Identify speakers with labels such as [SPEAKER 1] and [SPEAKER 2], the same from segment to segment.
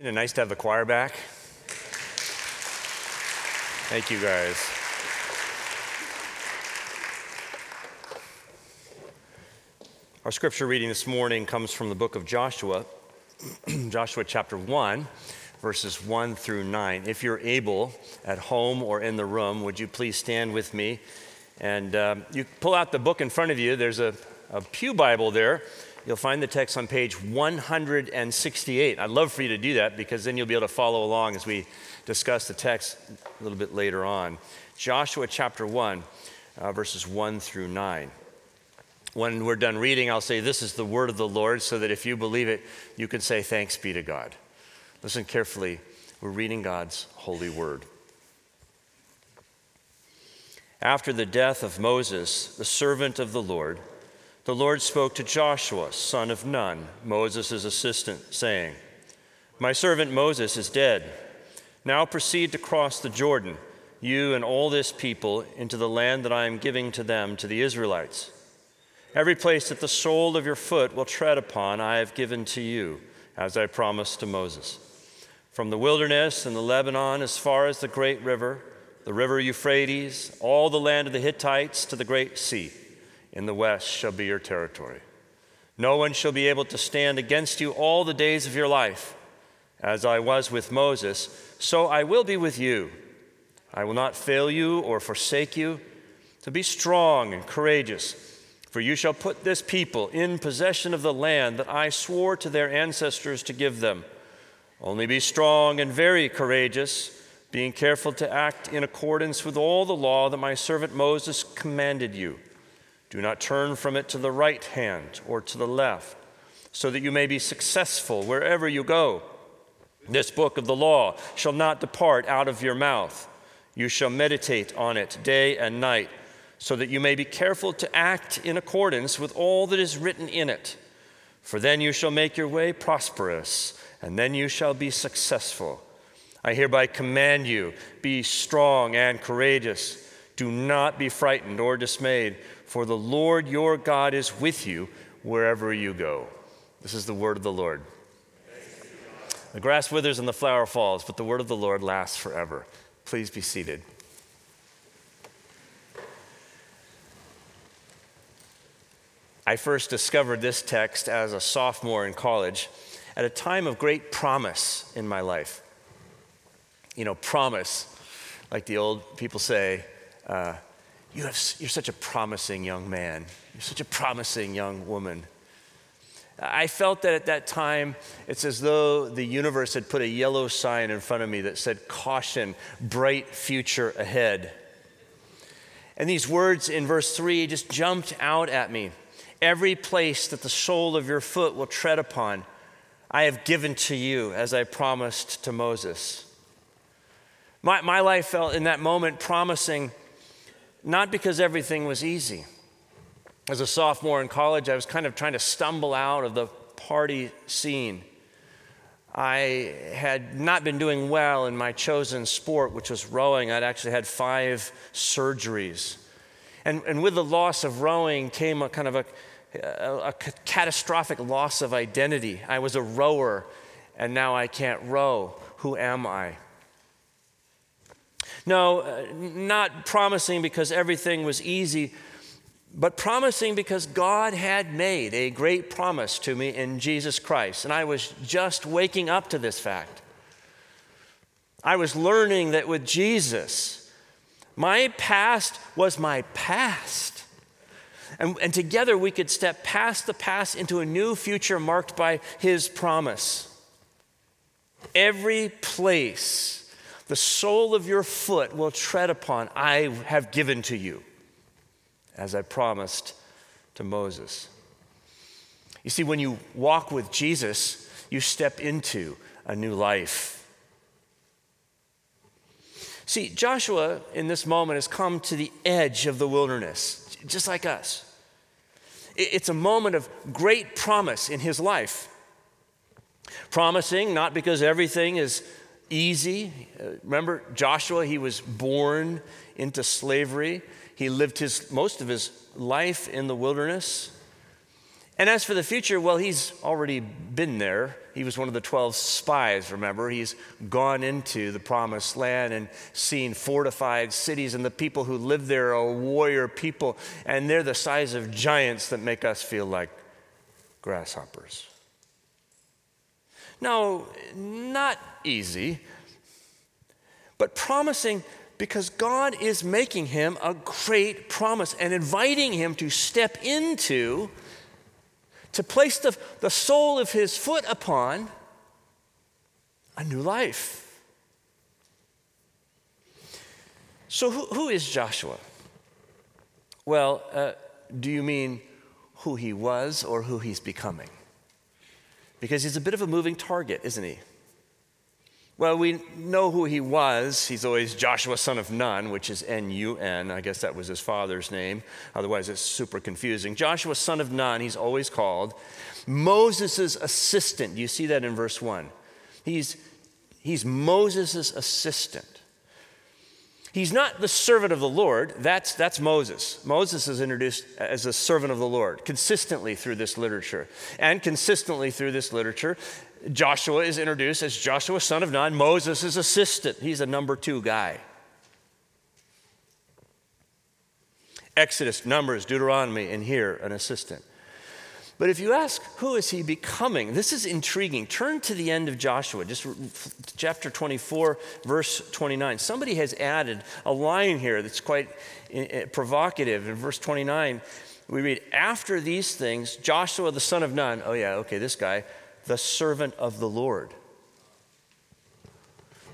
[SPEAKER 1] Isn't it nice to have the choir back? Thank you, guys. Our scripture reading this morning comes from the book of Joshua, Joshua chapter 1, verses 1 through 9. If you're able at home or in the room, would you please stand with me? And um, you pull out the book in front of you. There's a, a Pew Bible there. You'll find the text on page 168. I'd love for you to do that because then you'll be able to follow along as we discuss the text a little bit later on. Joshua chapter 1, uh, verses 1 through 9. When we're done reading, I'll say, This is the word of the Lord, so that if you believe it, you can say, Thanks be to God. Listen carefully. We're reading God's holy word. After the death of Moses, the servant of the Lord, the Lord spoke to Joshua, son of Nun, Moses' assistant, saying, My servant Moses is dead. Now proceed to cross the Jordan, you and all this people, into the land that I am giving to them, to the Israelites. Every place that the sole of your foot will tread upon, I have given to you, as I promised to Moses. From the wilderness and the Lebanon as far as the great river, the river Euphrates, all the land of the Hittites to the great sea in the west shall be your territory. No one shall be able to stand against you all the days of your life. As I was with Moses, so I will be with you. I will not fail you or forsake you. To be strong and courageous, for you shall put this people in possession of the land that I swore to their ancestors to give them. Only be strong and very courageous, being careful to act in accordance with all the law that my servant Moses commanded you. Do not turn from it to the right hand or to the left, so that you may be successful wherever you go. This book of the law shall not depart out of your mouth. You shall meditate on it day and night, so that you may be careful to act in accordance with all that is written in it. For then you shall make your way prosperous, and then you shall be successful. I hereby command you be strong and courageous. Do not be frightened or dismayed for the Lord your God is with you wherever you go. This is the word of the Lord. The grass withers and the flower falls, but the word of the Lord lasts forever. Please be seated. I first discovered this text as a sophomore in college at a time of great promise in my life. You know, promise, like the old people say, uh, you have, you're such a promising young man. You're such a promising young woman. I felt that at that time, it's as though the universe had put a yellow sign in front of me that said, Caution, bright future ahead. And these words in verse 3 just jumped out at me. Every place that the sole of your foot will tread upon, I have given to you, as I promised to Moses. My, my life felt in that moment promising not because everything was easy. As a sophomore in college, I was kind of trying to stumble out of the party scene. I had not been doing well in my chosen sport, which was rowing. I'd actually had five surgeries. And, and with the loss of rowing came a kind of a, a, a catastrophic loss of identity. I was a rower, and now I can't row. Who am I? No, uh, not promising because everything was easy, but promising because God had made a great promise to me in Jesus Christ. And I was just waking up to this fact. I was learning that with Jesus, my past was my past. And, and together we could step past the past into a new future marked by His promise. Every place the sole of your foot will tread upon, I have given to you, as I promised to Moses. You see, when you walk with Jesus, you step into a new life. See, Joshua in this moment has come to the edge of the wilderness, just like us. It's a moment of great promise in his life. Promising not because everything is easy. Uh, remember Joshua, he was born into slavery. He lived his most of his life in the wilderness. And as for the future, well, he's already been there. He was one of the 12 spies, remember? He's gone into the promised land and seen fortified cities, and the people who live there are warrior people, and they're the size of giants that make us feel like grasshoppers. No, not easy, but promising because God is making him a great promise and inviting him to step into to place the, the sole of his foot upon a new life. So, who, who is Joshua? Well, uh, do you mean who he was or who he's becoming? Because he's a bit of a moving target, isn't he? Well, we know who he was. He's always Joshua, son of Nun, which is N U N. I guess that was his father's name. Otherwise, it's super confusing. Joshua, son of Nun, he's always called. Moses' assistant. You see that in verse 1. He's, he's Moses' assistant. He's not the servant of the Lord. That's, that's Moses. Moses is introduced as a servant of the Lord consistently through this literature. And consistently through this literature, Joshua is introduced as Joshua, son of Nun, Moses' assistant. He's a number two guy. Exodus, Numbers, Deuteronomy, and here, an assistant. But if you ask, who is he becoming? This is intriguing. Turn to the end of Joshua, just chapter 24, verse 29. Somebody has added a line here that's quite eh, eh, provocative. In verse 29, we read, After these things, Joshua the son of Nun, oh yeah, okay, this guy, the servant of the Lord.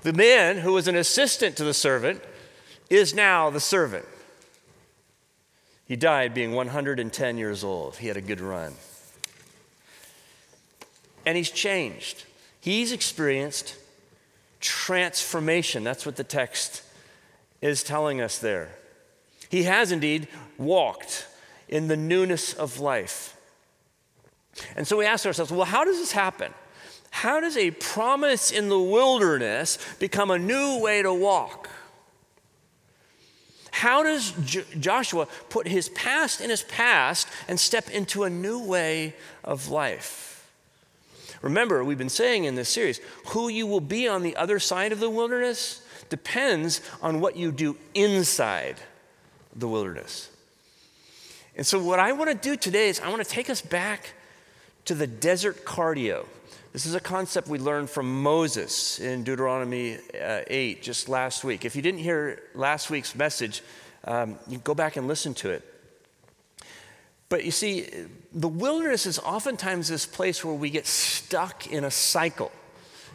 [SPEAKER 1] The man who was an assistant to the servant is now the servant. He died being 110 years old. He had a good run. And he's changed. He's experienced transformation. That's what the text is telling us there. He has indeed walked in the newness of life. And so we ask ourselves, well, how does this happen? How does a promise in the wilderness become a new way to walk? How does J- Joshua put his past in his past and step into a new way of life? Remember, we've been saying in this series, who you will be on the other side of the wilderness depends on what you do inside the wilderness. And so, what I want to do today is I want to take us back to the desert cardio. This is a concept we learned from Moses in Deuteronomy uh, 8 just last week. If you didn't hear last week's message, um, you go back and listen to it. But you see, the wilderness is oftentimes this place where we get stuck in a cycle.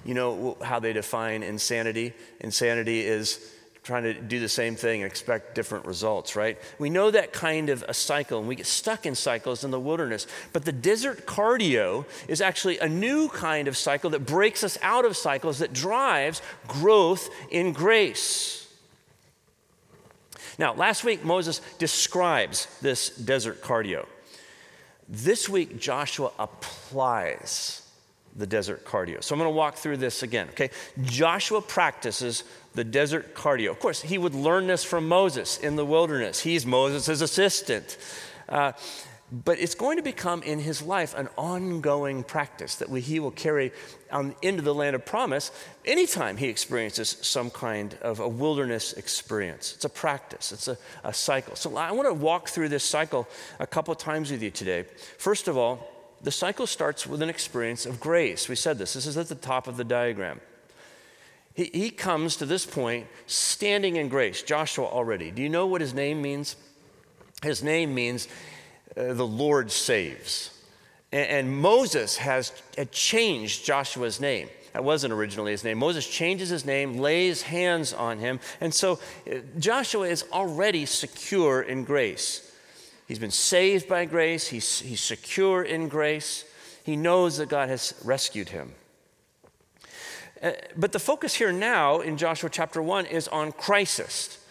[SPEAKER 1] You know how they define insanity? Insanity is trying to do the same thing and expect different results, right? We know that kind of a cycle, and we get stuck in cycles in the wilderness. But the desert cardio is actually a new kind of cycle that breaks us out of cycles, that drives growth in grace. Now, last week, Moses describes this desert cardio. This week, Joshua applies the desert cardio. So I'm going to walk through this again, okay? Joshua practices the desert cardio. Of course, he would learn this from Moses in the wilderness. He's Moses' assistant. Uh, but it's going to become in his life an ongoing practice that we, he will carry on, into the land of promise anytime he experiences some kind of a wilderness experience. It's a practice, it's a, a cycle. So I want to walk through this cycle a couple times with you today. First of all, the cycle starts with an experience of grace. We said this, this is at the top of the diagram. He, he comes to this point standing in grace. Joshua already. Do you know what his name means? His name means uh, the Lord saves. And, and Moses has changed Joshua's name. That wasn't originally his name. Moses changes his name, lays hands on him. And so uh, Joshua is already secure in grace. He's been saved by grace, he's, he's secure in grace. He knows that God has rescued him. Uh, but the focus here now in Joshua chapter 1 is on crisis.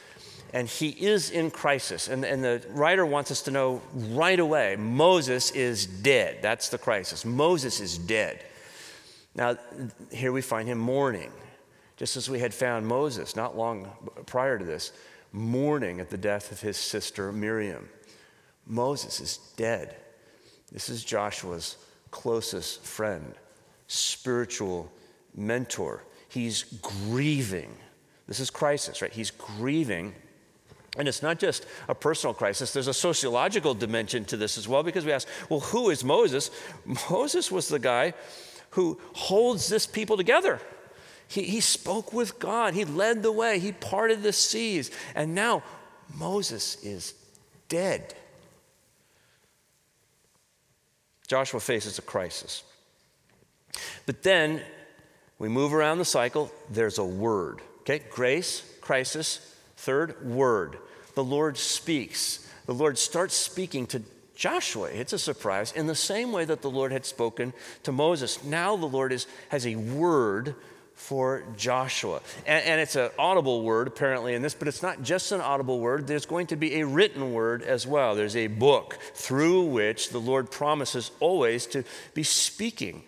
[SPEAKER 1] And he is in crisis. And, and the writer wants us to know right away Moses is dead. That's the crisis. Moses is dead. Now, here we find him mourning, just as we had found Moses not long prior to this, mourning at the death of his sister Miriam. Moses is dead. This is Joshua's closest friend, spiritual mentor. He's grieving. This is crisis, right? He's grieving. And it's not just a personal crisis, there's a sociological dimension to this as well because we ask, well, who is Moses? Moses was the guy who holds this people together. He, he spoke with God, he led the way, he parted the seas. And now Moses is dead. Joshua faces a crisis. But then we move around the cycle, there's a word. Okay, grace, crisis, third, word. The Lord speaks. The Lord starts speaking to Joshua. It's a surprise in the same way that the Lord had spoken to Moses. Now the Lord is, has a word for Joshua. And, and, it's an audible word, apparently, in this, but it's not just an audible word. There's going to be a written word as well. There's a book through which the Lord promises always to be speaking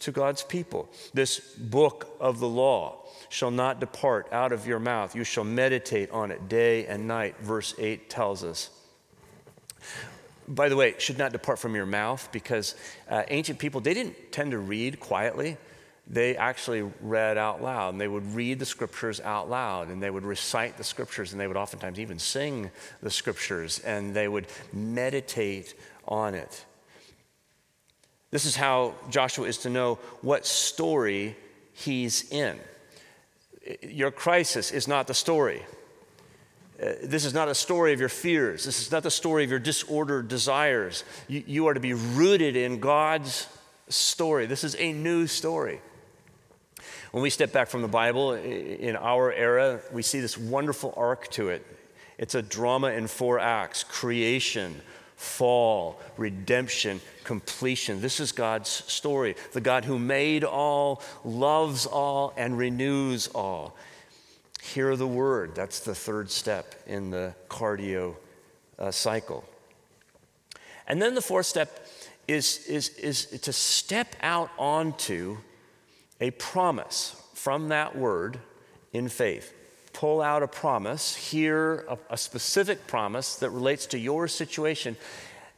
[SPEAKER 1] to God's people. This book of the law shall not depart out of your mouth. You shall meditate on it day and night, verse 8 tells us. By the way, should not depart from your mouth because uh, ancient people, they didn't tend to read quietly they actually read out loud and they would read the scriptures out loud and they would recite the scriptures and they would oftentimes even sing the scriptures and they would meditate on it. This is how Joshua is to know what story he's in. Your crisis is not the story. Uh, this is not a story of your fears. This is not the story of your disordered desires. You, you are to be rooted in God's story. This is a new story. When we step back from the Bible in our era, we see this wonderful arc to it. It's a drama in four acts creation, fall, redemption, completion. This is God's story. The God who made all, loves all, and renews all. Hear the word. That's the third step in the cardio uh, cycle. And then the fourth step is, is, is to step out onto a promise from that word in faith. Pull out a promise, hear a, a, specific promise that relates to your situation,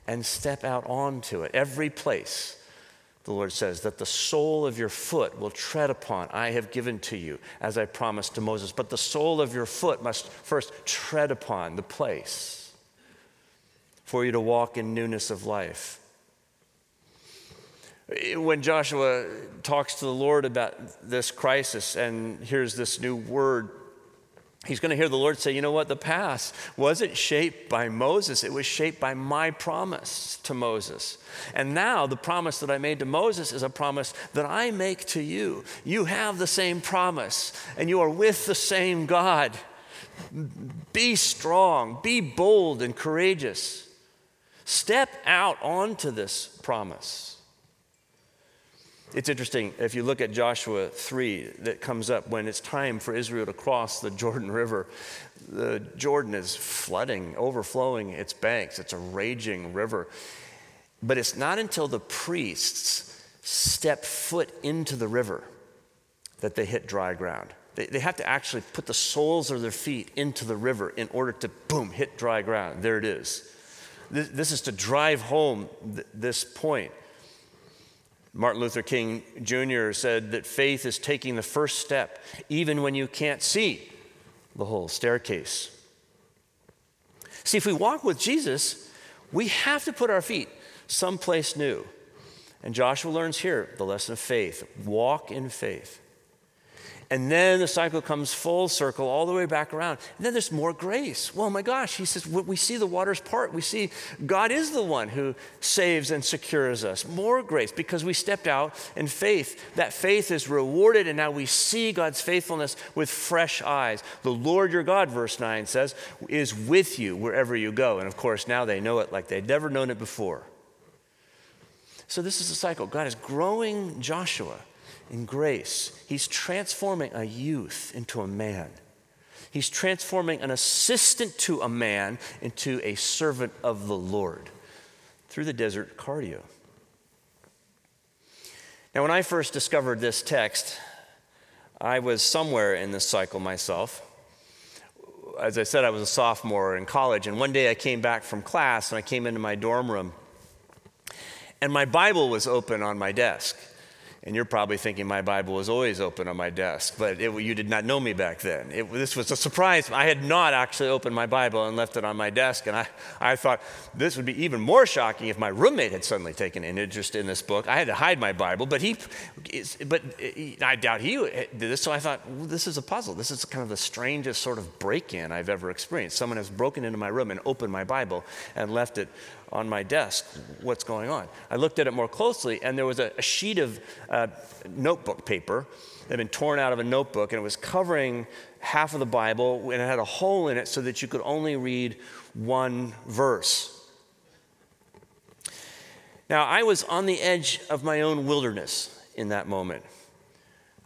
[SPEAKER 1] and step out onto it. Every place, the Lord says, that the sole of your foot will tread upon, I have given to you, as I promised to Moses. But the sole of your foot must first tread upon the place for you to walk in newness of life. When Joshua talks to the Lord about this crisis and hears this new word, he's going to hear the Lord say, You know what? The past wasn't shaped by Moses, it was shaped by my promise to Moses. And now the promise that I made to Moses is a promise that I make to you. You have the same promise, and you are with the same God. Be strong, be bold and courageous. Step out onto this promise. It's interesting, if you look at Joshua 3, that comes up when it's time for Israel to cross the Jordan River. The Jordan is flooding, overflowing its banks. It's a raging river. But it's not until the priests step foot into the river that they hit dry ground. They, they have to actually put the soles of their feet into the river in order to, boom, hit dry ground. There it is. This, this is to drive home th- this point. Martin Luther King Jr. said that faith is taking the first step, even when you can't see the whole staircase. See, if we walk with Jesus, we have to put our feet someplace new. And Joshua learns here the lesson of faith walk in faith. And then the cycle comes full circle all the way back around. And then there's more grace. Well, my gosh, he says, we see the waters part. We see God is the one who saves and secures us. More grace because we stepped out in faith. That faith is rewarded, and now we see God's faithfulness with fresh eyes. The Lord your God, verse 9 says, is with you wherever you go. And of course, now they know it like they'd never known it before. So this is a cycle. God is growing Joshua in grace. He's transforming a youth into a man. He's transforming an assistant to a man into a servant of the Lord through the desert cardio. Now, when I first discovered this text, I was somewhere in this cycle myself. As I said, I was a sophomore in college, and one day I came back from class and I came into my dorm room And my Bible was open on my desk. And you're probably thinking my Bible was always open on my desk, but it, you did not know me back then. It, this was a surprise. I had not actually opened my Bible and left it on my desk. And I, I thought this would be even more shocking if my roommate had suddenly taken an interest in this book. I had to hide my Bible, but he, but uh, I doubt he did this. So I thought, well, this is a puzzle. This is kind of the strangest sort of break in I've ever experienced. Someone has broken into my room and opened my Bible and left it on my desk what's going on. I looked at it more closely, and there was a, a sheet of uh, notebook paper that had been torn out of a notebook, and it was covering half of the Bible, and it had a hole in it so that you could only read one verse. Now, I was on the edge of my own wilderness in that moment.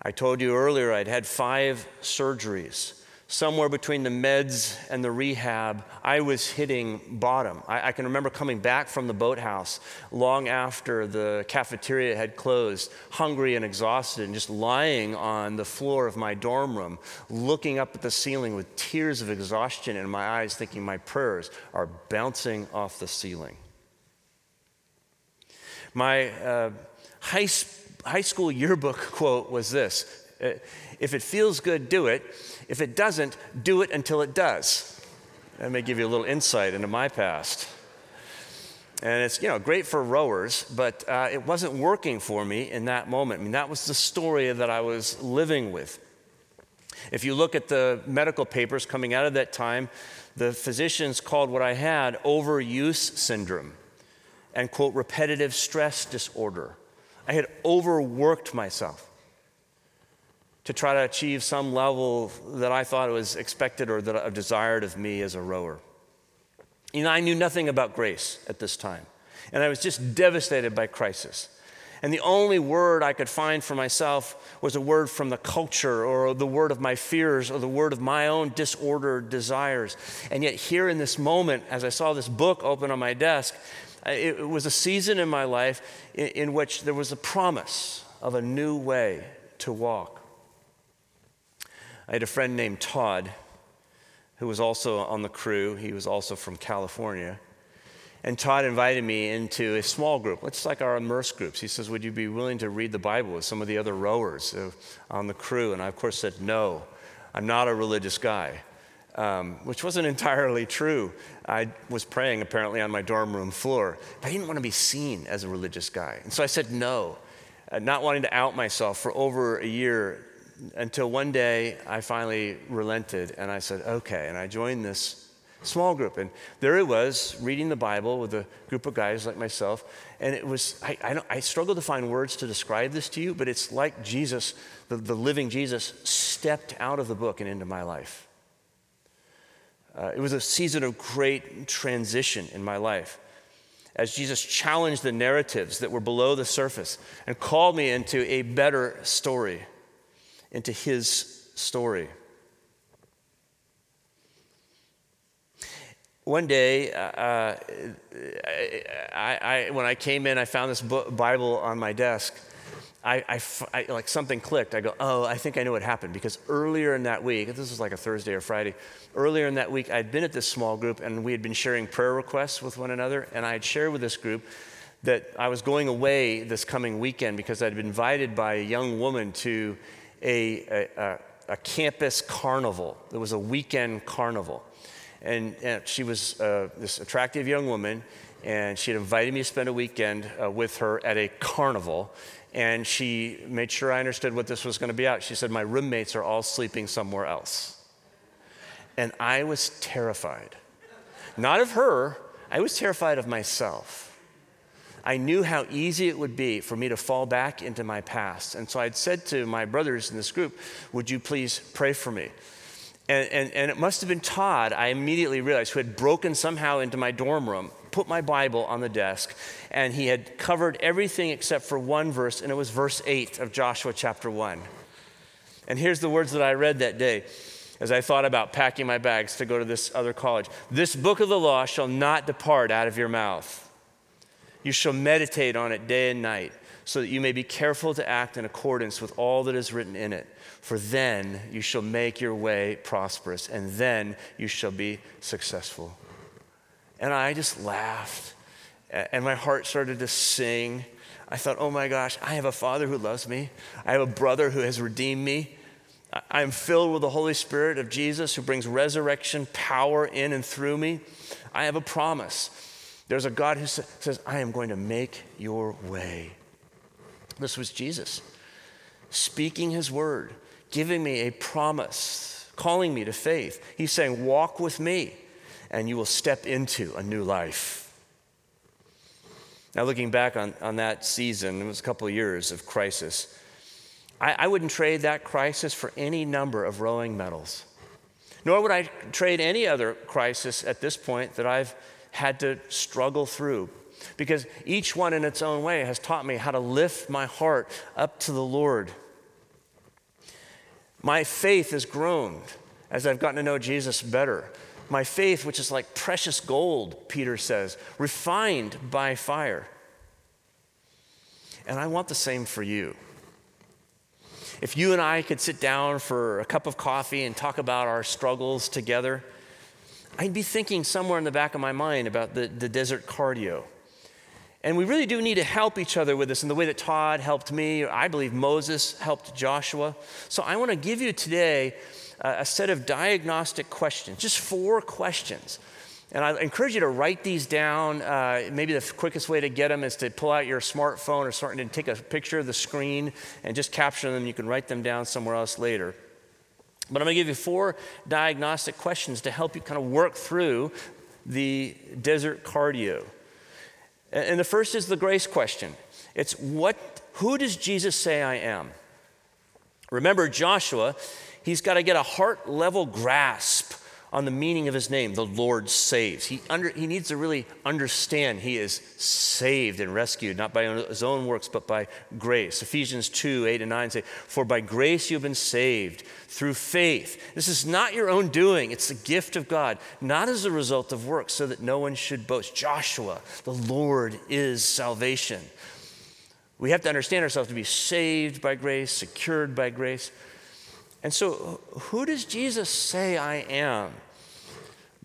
[SPEAKER 1] I told you earlier I'd had five surgeries somewhere between the meds and the rehab, I was hitting bottom. I, I, can remember coming back from the boathouse long after the cafeteria had closed, hungry and exhausted, and just lying on the floor of my dorm room, looking up at the ceiling with tears of exhaustion in my eyes, thinking my prayers are bouncing off the ceiling. My uh, high, high school yearbook quote was this uh, If it feels good, do it. If it doesn't, do it until it does. That may give you a little insight into my past. And it's, you know, great for rowers, but uh, it wasn't working for me in that moment. I mean, that was the story that I was living with. If you look at the medical papers coming out of that time, the physicians called what I had overuse syndrome and, quote, repetitive stress disorder. I had overworked myself to try to achieve some level that I thought was expected or that I desired of me as a rower. You know, I knew nothing about grace at this time, and I was just devastated by crisis. And the only word I could find for myself was a word from the culture or the word of my fears or the word of my own disordered desires. And yet, here in this moment, as I saw this book open on my desk, it was a season in my life in which there was a promise of a new way to walk. I had a friend named Todd who was also on the crew. He was also from California. And Todd invited me into a small group, it's like our immerse groups. He says, Would you be willing to read the Bible with some of the other rowers on the crew? And I, of course, said, No, I'm not a religious guy, um, which wasn't entirely true. I was praying apparently on my dorm room floor, but I didn't want to be seen as a religious guy. And so I said no, uh, not wanting to out myself for over a year until one day I finally relented and I said, okay. And I joined this small group. And there it was, reading the Bible with a group of guys like myself. And it was, I, I, I struggle to find words to describe this to you, but it's like Jesus, the, the living Jesus, stepped out of the book and into my life. Uh, it was a season of great transition in my life as Jesus challenged the narratives that were below the surface and called me into a better story into his story. One day, uh, uh, I, I, when I came in, I found this Bible on my desk. I, I, like something clicked. I go, oh, I think I know what happened because earlier in that week, this was like a Thursday or Friday, earlier in that week, I'd been at this small group and we had been sharing prayer requests with one another. And I had shared with this group that I was going away this coming weekend because I'd been invited by a young woman to a, a, a campus carnival. There was a weekend carnival. And, and she was uh, this attractive young woman, and she had invited me to spend a weekend uh, with her at a carnival. And she made sure I understood what this was going to be out. She said, My roommates are all sleeping somewhere else. And I was terrified. Not of her, I was terrified of myself. I knew how easy it would be for me to fall back into my past. And so I'd said to my brothers in this group, Would you please pray for me? And, and, and it must have been Todd, I immediately realized, who had broken somehow into my dorm room, put my Bible on the desk, and he had covered everything except for one verse, and it was verse 8 of Joshua chapter 1. And here's the words that I read that day as I thought about packing my bags to go to this other college. This book of the law shall not depart out of your mouth you shall meditate on it day and night, so that you may be careful to act in accordance with all that is written in it. For then you shall make your way prosperous, and then you shall be successful. And I just laughed
[SPEAKER 2] and my heart started to sing. I thought, oh my gosh, I have a father who loves me. I have a brother who has redeemed me. I am filled with the Holy Spirit of Jesus who brings resurrection power in and through me. I have a promise. There's a God who says, I am going to make your way. This was Jesus speaking his word, giving me a promise, calling me to faith. He's saying, Walk with me, and you will step into a new life. Now, looking back on, on that season, it was a couple of years of crisis. I, I wouldn't trade that crisis for any number of rowing medals. Nor would I trade any other crisis at this point that I've had to struggle through. Because each one in its own way has taught me how to lift my heart up to the Lord. My faith has grown as I've gotten to know Jesus better. My faith, which is like precious gold, Peter says, refined by fire. And I want the same for you if you and I could sit down for a cup of coffee and talk about our struggles together, I'd be thinking somewhere in the back of my mind about the, the desert cardio. And we really do need to help each other with this in the way that Todd helped me. or I believe Moses helped Joshua. So I want to give you today a set of diagnostic questions, just four questions and I encourage you to write these down. Uh, maybe the quickest way to get them is to pull out your smartphone or something and take a picture of the screen and just capture them. You can write them down somewhere else later. But I'm going to give you four diagnostic questions to help you kind of work through the desert cardio. And the first is the grace question. It's what who does Jesus say I am? Remember Joshua, he's got to get a heart level grasp on the meaning of his name, the Lord saves. He, under, he needs to really understand he is saved and rescued, not by his own works, but by grace. Ephesians 2 8 and 9 say, For by grace you have been saved through faith. This is not your own doing, it's the gift of God, not as a result of works, so that no one should boast. Joshua, the Lord is salvation. We have to understand ourselves to be saved by grace, secured by grace. And so, who does Jesus say I am?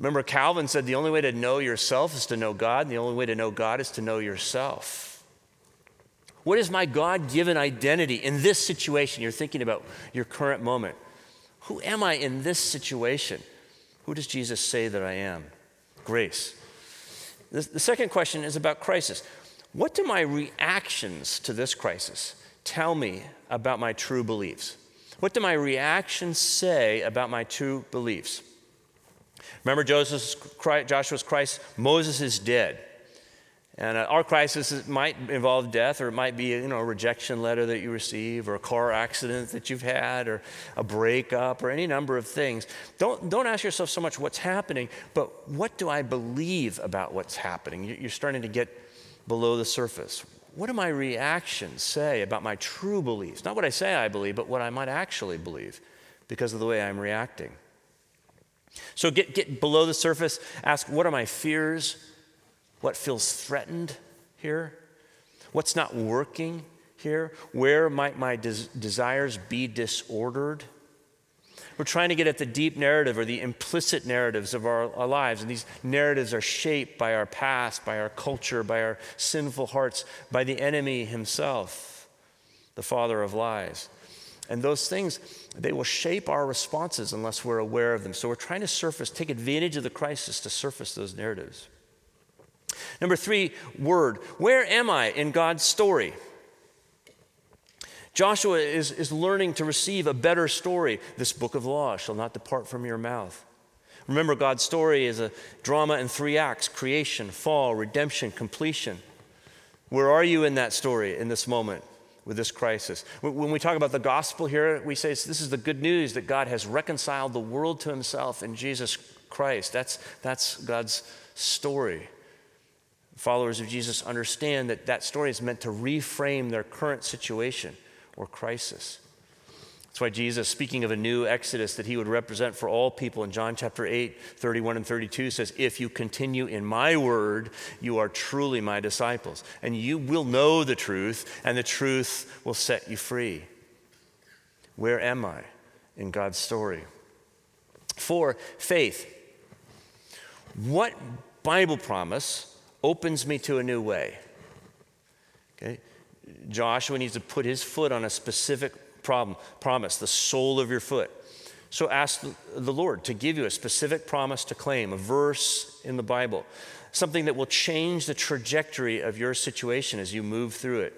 [SPEAKER 2] Remember, Calvin said the only way to know yourself is to know God, and the only way to know God is to know yourself. What is my God given identity in this situation? You're thinking about your current moment. Who am I in this situation? Who does Jesus say that I am? Grace. The, the second question is about crisis. What do my reactions to this crisis tell me about my true beliefs? What do my reactions say about my true beliefs? Remember Joseph's, Joshua's Christ? Moses is dead. And uh, our crisis might involve death, or it might be you know, a rejection letter that you receive, or a car accident that you've had, or a breakup, or any number of things. Don't, don't ask yourself so much what's happening, but what do I believe about what's happening? You're starting to get below the surface what do my reactions say about my true beliefs? Not what I say I believe, but what I might actually believe because of the way I'm reacting. So get, get below the surface, ask what are my fears? What feels threatened here? What's not working here? Where might my des- desires be disordered? We're trying to get at the deep narrative or the implicit narratives of our, our, lives. And these narratives are shaped by our past, by our culture, by our sinful hearts, by the enemy himself, the father of lies. And those things, they will shape our responses unless we're aware of them. So we're trying to surface, take advantage of the crisis to surface those narratives. Number three, word. Where am I in God's story? Joshua is, is learning to receive a better story. This book of law shall not depart from your mouth. Remember, God's story is a drama in three acts creation, fall, redemption, completion. Where are you in that story in this moment with this crisis? When we talk about the gospel here, we say this is the good news that God has reconciled the world to himself in Jesus Christ. That's, that's God's story. Followers of Jesus understand that that story is meant to reframe their current situation or crisis. That's why Jesus, speaking of a new Exodus that he would represent for all people in John chapter 8, 31 and 32, says, If you continue in my word, you are truly my disciples, and you will know the truth, and the truth will set you free. Where am I in God's story? Four, faith. What Bible promise opens me to a new way. Okay? Joshua needs to put his foot on a specific problem, promise, the sole of your foot. So ask the Lord to give you a specific promise to claim, a verse in the Bible, something that will change the trajectory of your situation as you move through it.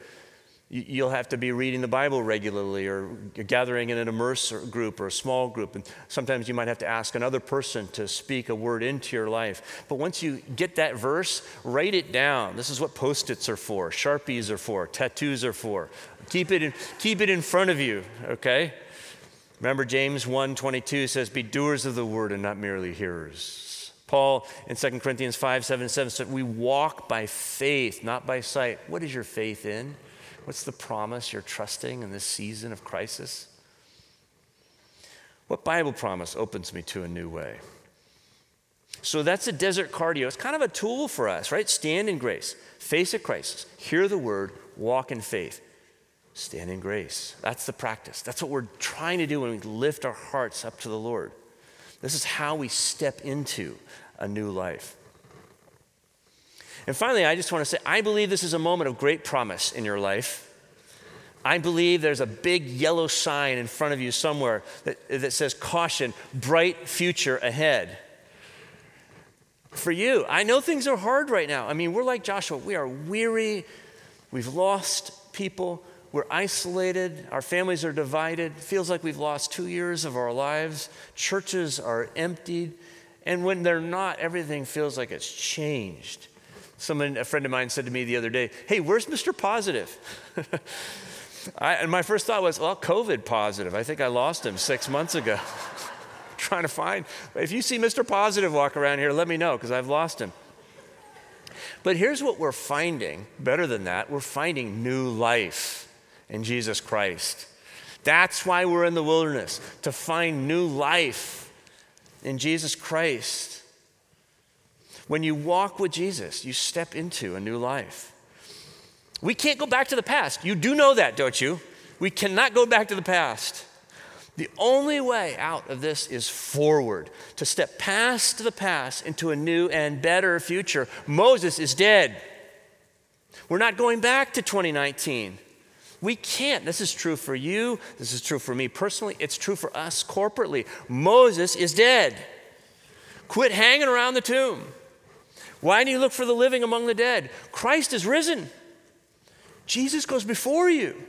[SPEAKER 2] You'll have to be reading the Bible regularly or gathering in an immerse group or a small group. And sometimes you might have to ask another person to speak a word into your life. But once you get that verse, write it down. This is what post its are for, Sharpies are for, tattoos are for. Keep it in, keep it in front of you, okay? Remember, James 1 22 says, Be doers of the word and not merely hearers. Paul in 2 Corinthians 5 7 7 said, We walk by faith, not by sight. What is your faith in? What's the promise you're trusting in this season of crisis? What Bible promise opens me to a new way? So that's a desert cardio. It's kind of a tool for us, right? Stand in grace, face a crisis, hear the word, walk in faith. Stand in grace. That's the practice. That's what we're trying to do when we lift our hearts up to the Lord. This is how we step into a new life. And finally, I just want to say I believe this is a moment of great promise in your life. I believe there's a big yellow sign in front of you somewhere that, that says, Caution, bright future ahead. For you, I know things are hard right now. I mean, we're like Joshua, we are weary, we've lost people, we're isolated, our families are divided, feels like we've lost two years of our lives, churches are emptied, and when they're not, everything feels like it's changed. Someone, a friend of mine said to me the other day, Hey, where's Mr. Positive? I, and my first thought was, Well, COVID positive. I think I lost him six months ago. Trying to find. If you see Mr. Positive walk around here, let me know because I've lost him. But here's what we're finding better than that we're finding new life in Jesus Christ. That's why we're in the wilderness, to find new life in Jesus Christ. When you walk with Jesus, you step into a new life. We can't go back to the past. You do know that, don't you? We cannot go back to the past. The only way out of this is forward, to step past the past into a new and better future. Moses is dead. We're not going back to 2019. We can't. This is true for you. This is true for me personally. It's true for us corporately. Moses is dead. Quit hanging around the tomb. Why do you look for the living among the dead? Christ is risen. Jesus goes before you.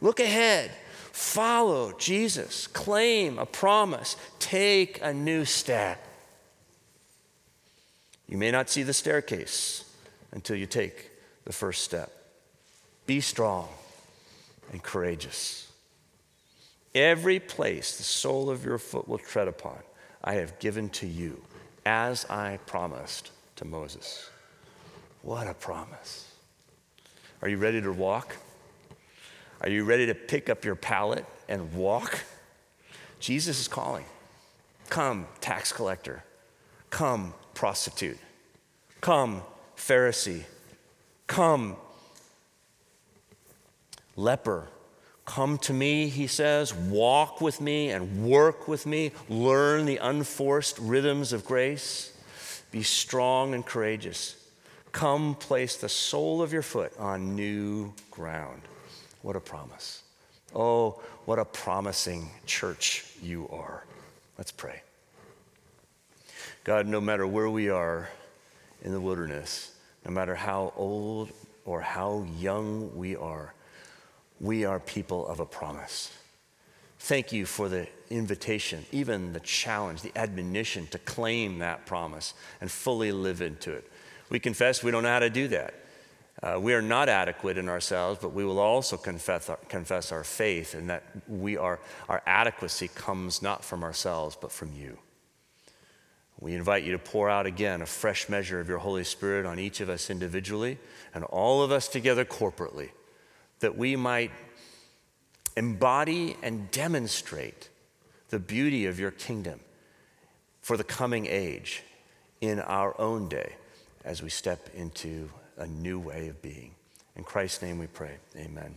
[SPEAKER 2] Look ahead. Follow Jesus. Claim a promise. Take a new step. You may not see the staircase until you take the first step. Be strong and courageous. Every place the sole of your foot will tread upon, I have given to you, as I promised to Moses. What a promise. Are you ready to walk? Are you ready to pick up your pallet and walk? Jesus is calling. Come, tax collector. Come, prostitute. Come, Pharisee. Come, leper. Come to me, he says, walk with me and work with me, learn the unforced rhythms of grace. Be strong and courageous. Come place the sole of your foot on new ground. What a promise. Oh, what a promising church you are. Let's pray. God, no matter where we are in the wilderness, no matter how old or how young we are, we are people of a promise. Thank you for the invitation, even the challenge, the admonition to claim that promise and fully live into it. We confess we don't know how to do that. Uh, we are not adequate in ourselves, but we will also confess our, confess our faith and that we are, our adequacy comes not from ourselves, but from you. We invite you to pour out again a fresh measure of your Holy Spirit on each of us individually and all of us together corporately, that we might embody and demonstrate the beauty of your kingdom for the coming age in our own day as we step into a new way of being. In Christ's name we pray. Amen.